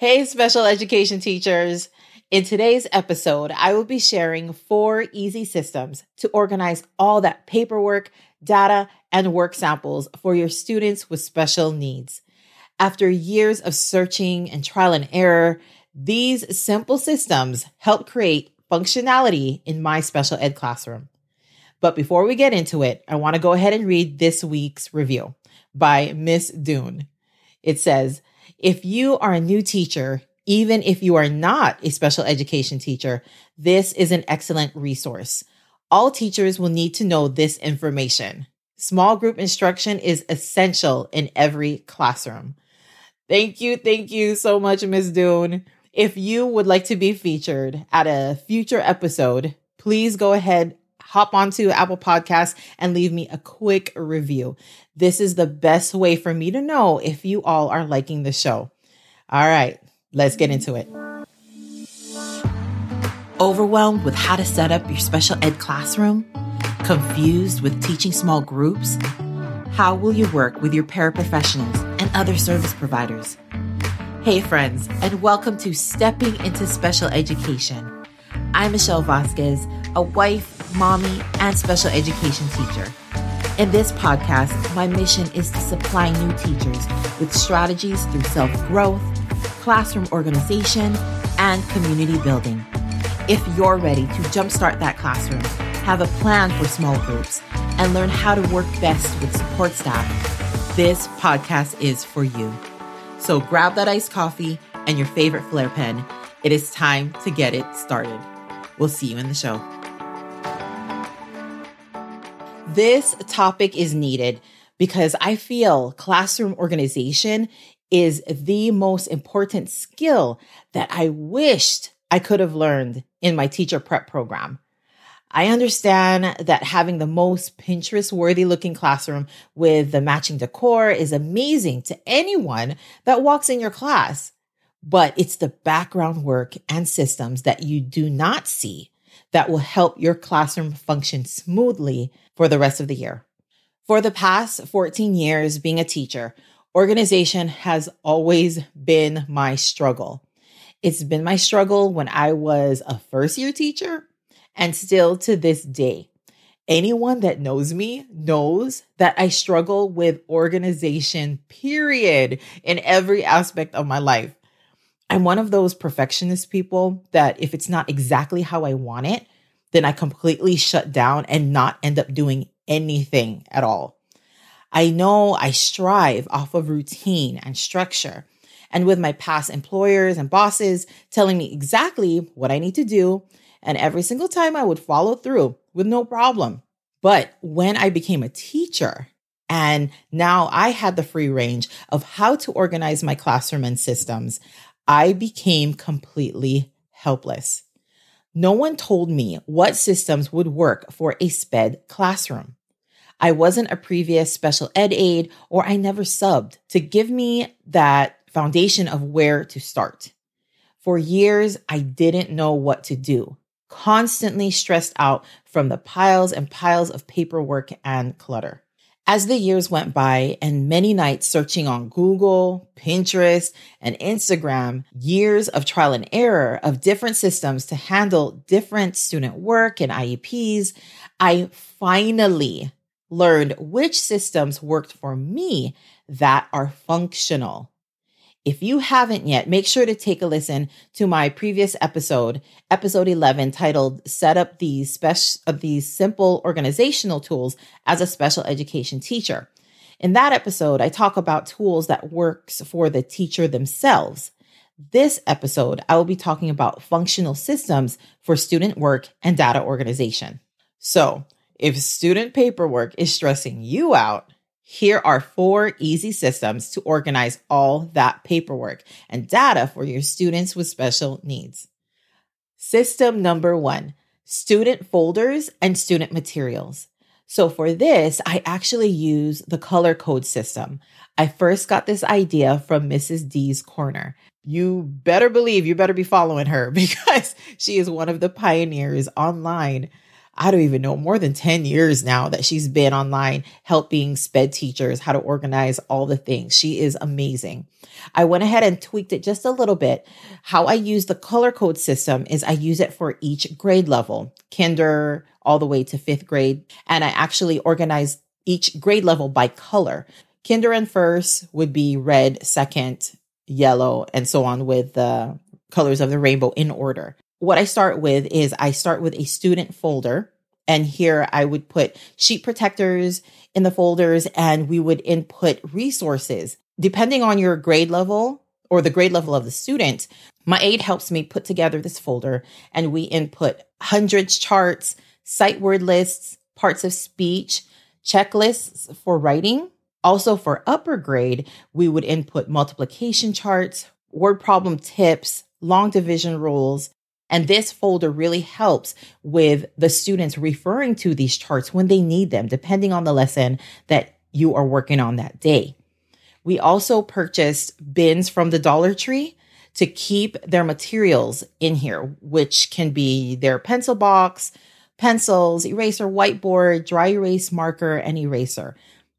Hey, special education teachers. In today's episode, I will be sharing four easy systems to organize all that paperwork, data, and work samples for your students with special needs. After years of searching and trial and error, these simple systems help create functionality in my special ed classroom. But before we get into it, I want to go ahead and read this week's review by Miss Dune. It says, if you are a new teacher, even if you are not a special education teacher, this is an excellent resource. All teachers will need to know this information. Small group instruction is essential in every classroom. Thank you. Thank you so much, Ms. Dune. If you would like to be featured at a future episode, please go ahead, hop onto Apple Podcasts and leave me a quick review. This is the best way for me to know if you all are liking the show. All right, let's get into it. Overwhelmed with how to set up your special ed classroom? Confused with teaching small groups? How will you work with your paraprofessionals and other service providers? Hey, friends, and welcome to Stepping into Special Education. I'm Michelle Vazquez, a wife, mommy, and special education teacher. In this podcast, my mission is to supply new teachers with strategies through self growth, classroom organization, and community building. If you're ready to jumpstart that classroom, have a plan for small groups, and learn how to work best with support staff, this podcast is for you. So grab that iced coffee and your favorite Flair pen. It is time to get it started. We'll see you in the show. This topic is needed because I feel classroom organization is the most important skill that I wished I could have learned in my teacher prep program. I understand that having the most Pinterest worthy looking classroom with the matching decor is amazing to anyone that walks in your class. But it's the background work and systems that you do not see that will help your classroom function smoothly for the rest of the year. For the past 14 years being a teacher, organization has always been my struggle. It's been my struggle when I was a first year teacher and still to this day. Anyone that knows me knows that I struggle with organization, period, in every aspect of my life. I'm one of those perfectionist people that if it's not exactly how I want it, then I completely shut down and not end up doing anything at all. I know I strive off of routine and structure. And with my past employers and bosses telling me exactly what I need to do, and every single time I would follow through with no problem. But when I became a teacher, and now I had the free range of how to organize my classroom and systems, I became completely helpless. No one told me what systems would work for a SPED classroom. I wasn't a previous special ed aide or I never subbed to give me that foundation of where to start. For years, I didn't know what to do, constantly stressed out from the piles and piles of paperwork and clutter. As the years went by and many nights searching on Google, Pinterest, and Instagram, years of trial and error of different systems to handle different student work and IEPs, I finally learned which systems worked for me that are functional. If you haven't yet, make sure to take a listen to my previous episode, episode 11, titled Set Up These Special of These Simple Organizational Tools as a Special Education Teacher. In that episode, I talk about tools that works for the teacher themselves. This episode, I will be talking about functional systems for student work and data organization. So, if student paperwork is stressing you out, here are four easy systems to organize all that paperwork and data for your students with special needs. System number one student folders and student materials. So for this, I actually use the color code system. I first got this idea from Mrs. D's Corner. You better believe you better be following her because she is one of the pioneers online I don't even know, more than 10 years now that she's been online helping SPED teachers how to organize all the things. She is amazing. I went ahead and tweaked it just a little bit. How I use the color code system is I use it for each grade level, kinder all the way to fifth grade. And I actually organize each grade level by color. Kinder and first would be red, second, yellow, and so on with the colors of the rainbow in order what I start with is I start with a student folder. And here I would put sheet protectors in the folders and we would input resources. Depending on your grade level or the grade level of the student, my aide helps me put together this folder and we input hundreds charts, sight word lists, parts of speech, checklists for writing. Also for upper grade, we would input multiplication charts, word problem tips, long division rules, and this folder really helps with the students referring to these charts when they need them, depending on the lesson that you are working on that day. We also purchased bins from the Dollar Tree to keep their materials in here, which can be their pencil box, pencils, eraser, whiteboard, dry erase marker, and eraser.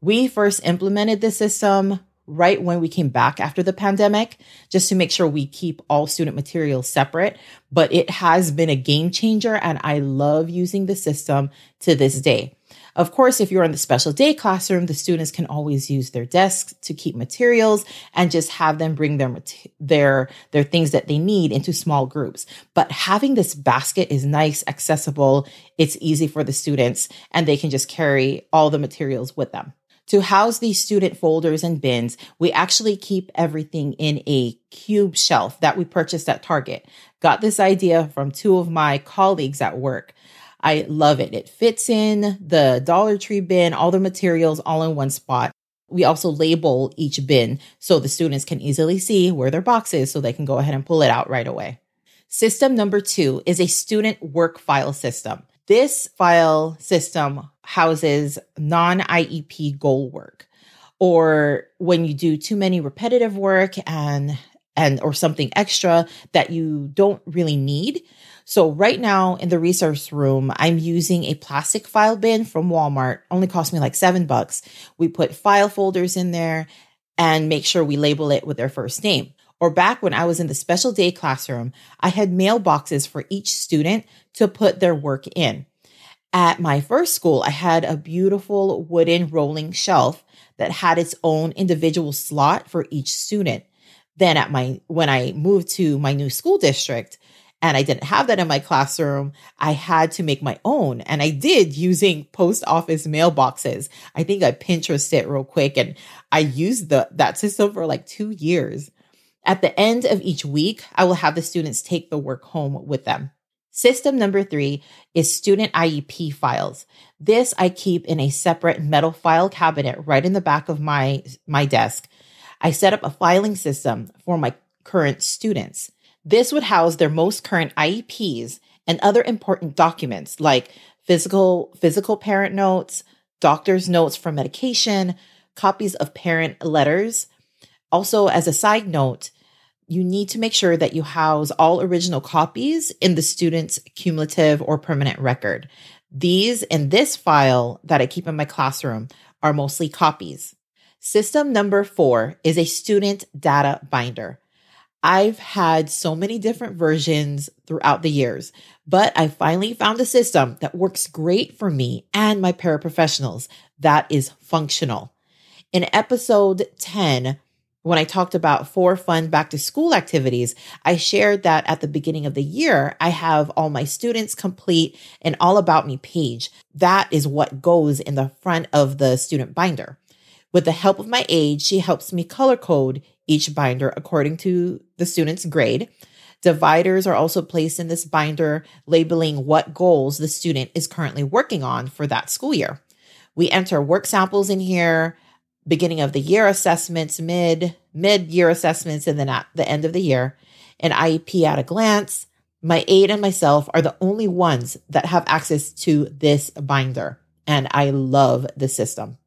We first implemented this system right when we came back after the pandemic, just to make sure we keep all student materials separate. But it has been a game changer, and I love using the system to this day. Of course, if you're in the special day classroom, the students can always use their desks to keep materials and just have them bring their their their things that they need into small groups. But having this basket is nice, accessible, it's easy for the students and they can just carry all the materials with them. To house these student folders and bins, we actually keep everything in a cube shelf that we purchased at Target. Got this idea from two of my colleagues at work. I love it. It fits in the Dollar Tree bin, all the materials all in one spot. We also label each bin so the students can easily see where their box is so they can go ahead and pull it out right away. System number two is a student work file system. This file system houses non IEP goal work or when you do too many repetitive work and and or something extra that you don't really need. So right now in the resource room, I'm using a plastic file bin from Walmart. Only cost me like 7 bucks. We put file folders in there and make sure we label it with their first name. Or back when I was in the special day classroom, I had mailboxes for each student to put their work in. At my first school, I had a beautiful wooden rolling shelf that had its own individual slot for each student. Then at my when I moved to my new school district and I didn't have that in my classroom, I had to make my own. And I did using post office mailboxes. I think I Pinterest it real quick and I used the that system for like 2 years. At the end of each week, I will have the students take the work home with them. System number three is student IEP files. This I keep in a separate metal file cabinet right in the back of my, my desk. I set up a filing system for my current students. This would house their most current IEPs and other important documents like physical, physical parent notes, doctor's notes for medication, copies of parent letters, also, as a side note, you need to make sure that you house all original copies in the student's cumulative or permanent record. These in this file that I keep in my classroom are mostly copies. System number four is a student data binder. I've had so many different versions throughout the years, but I finally found a system that works great for me and my paraprofessionals that is functional. In episode 10, when I talked about four fun back to school activities, I shared that at the beginning of the year, I have all my students complete an all about me page. That is what goes in the front of the student binder. With the help of my aide, she helps me color code each binder according to the student's grade. Dividers are also placed in this binder, labeling what goals the student is currently working on for that school year. We enter work samples in here, beginning of the year assessments, mid mid year assessments, and then at the end of the year, an IEP at a glance. My aide and myself are the only ones that have access to this binder, and I love the system.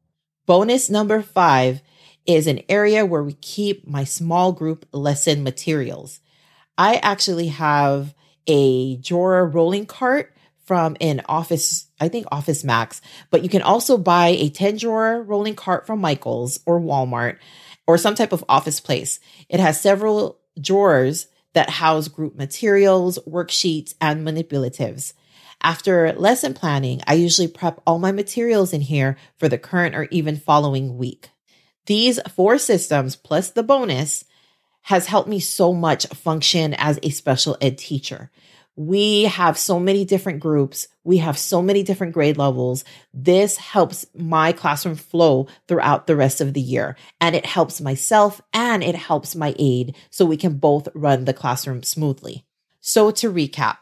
Bonus number five is an area where we keep my small group lesson materials. I actually have a drawer rolling cart from an office, I think Office Max, but you can also buy a 10 drawer rolling cart from Michael's or Walmart or some type of office place. It has several drawers that house group materials, worksheets, and manipulatives. After lesson planning, I usually prep all my materials in here for the current or even following week. These four systems plus the bonus has helped me so much function as a special ed teacher. We have so many different groups. We have so many different grade levels. This helps my classroom flow throughout the rest of the year. And it helps myself and it helps my aide so we can both run the classroom smoothly. So to recap,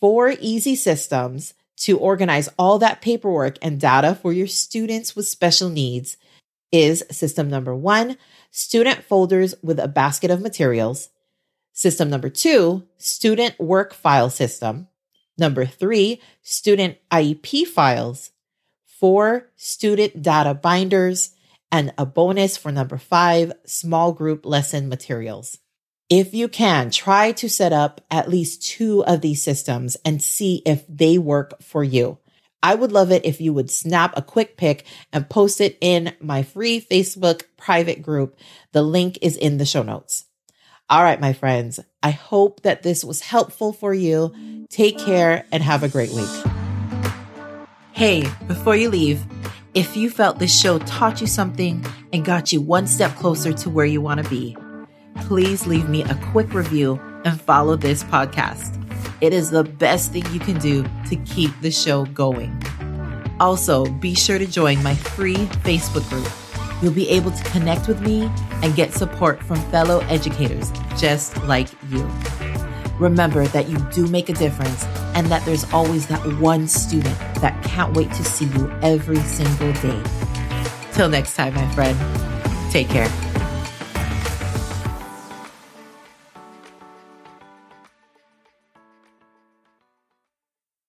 four easy systems to organize all that paperwork and data for your students with special needs is system number one, student folders with a basket of materials. System number two, student work file system. Number three, student IEP files. Four, student data binders. And a bonus for number five, small group lesson materials. If you can, try to set up at least two of these systems and see if they work for you. I would love it if you would snap a quick pic and post it in my free Facebook private group. The link is in the show notes. All right, my friends, I hope that this was helpful for you. Take care and have a great week. Hey, before you leave, if you felt this show taught you something and got you one step closer to where you want to be, please leave me a quick review and follow this podcast. It is the best thing you can do to keep the show going. Also, be sure to join my free Facebook group You'll be able to connect with me and get support from fellow educators just like you. Remember that you do make a difference and that there's always that one student that can't wait to see you every single day. Till next time, my friend, take care.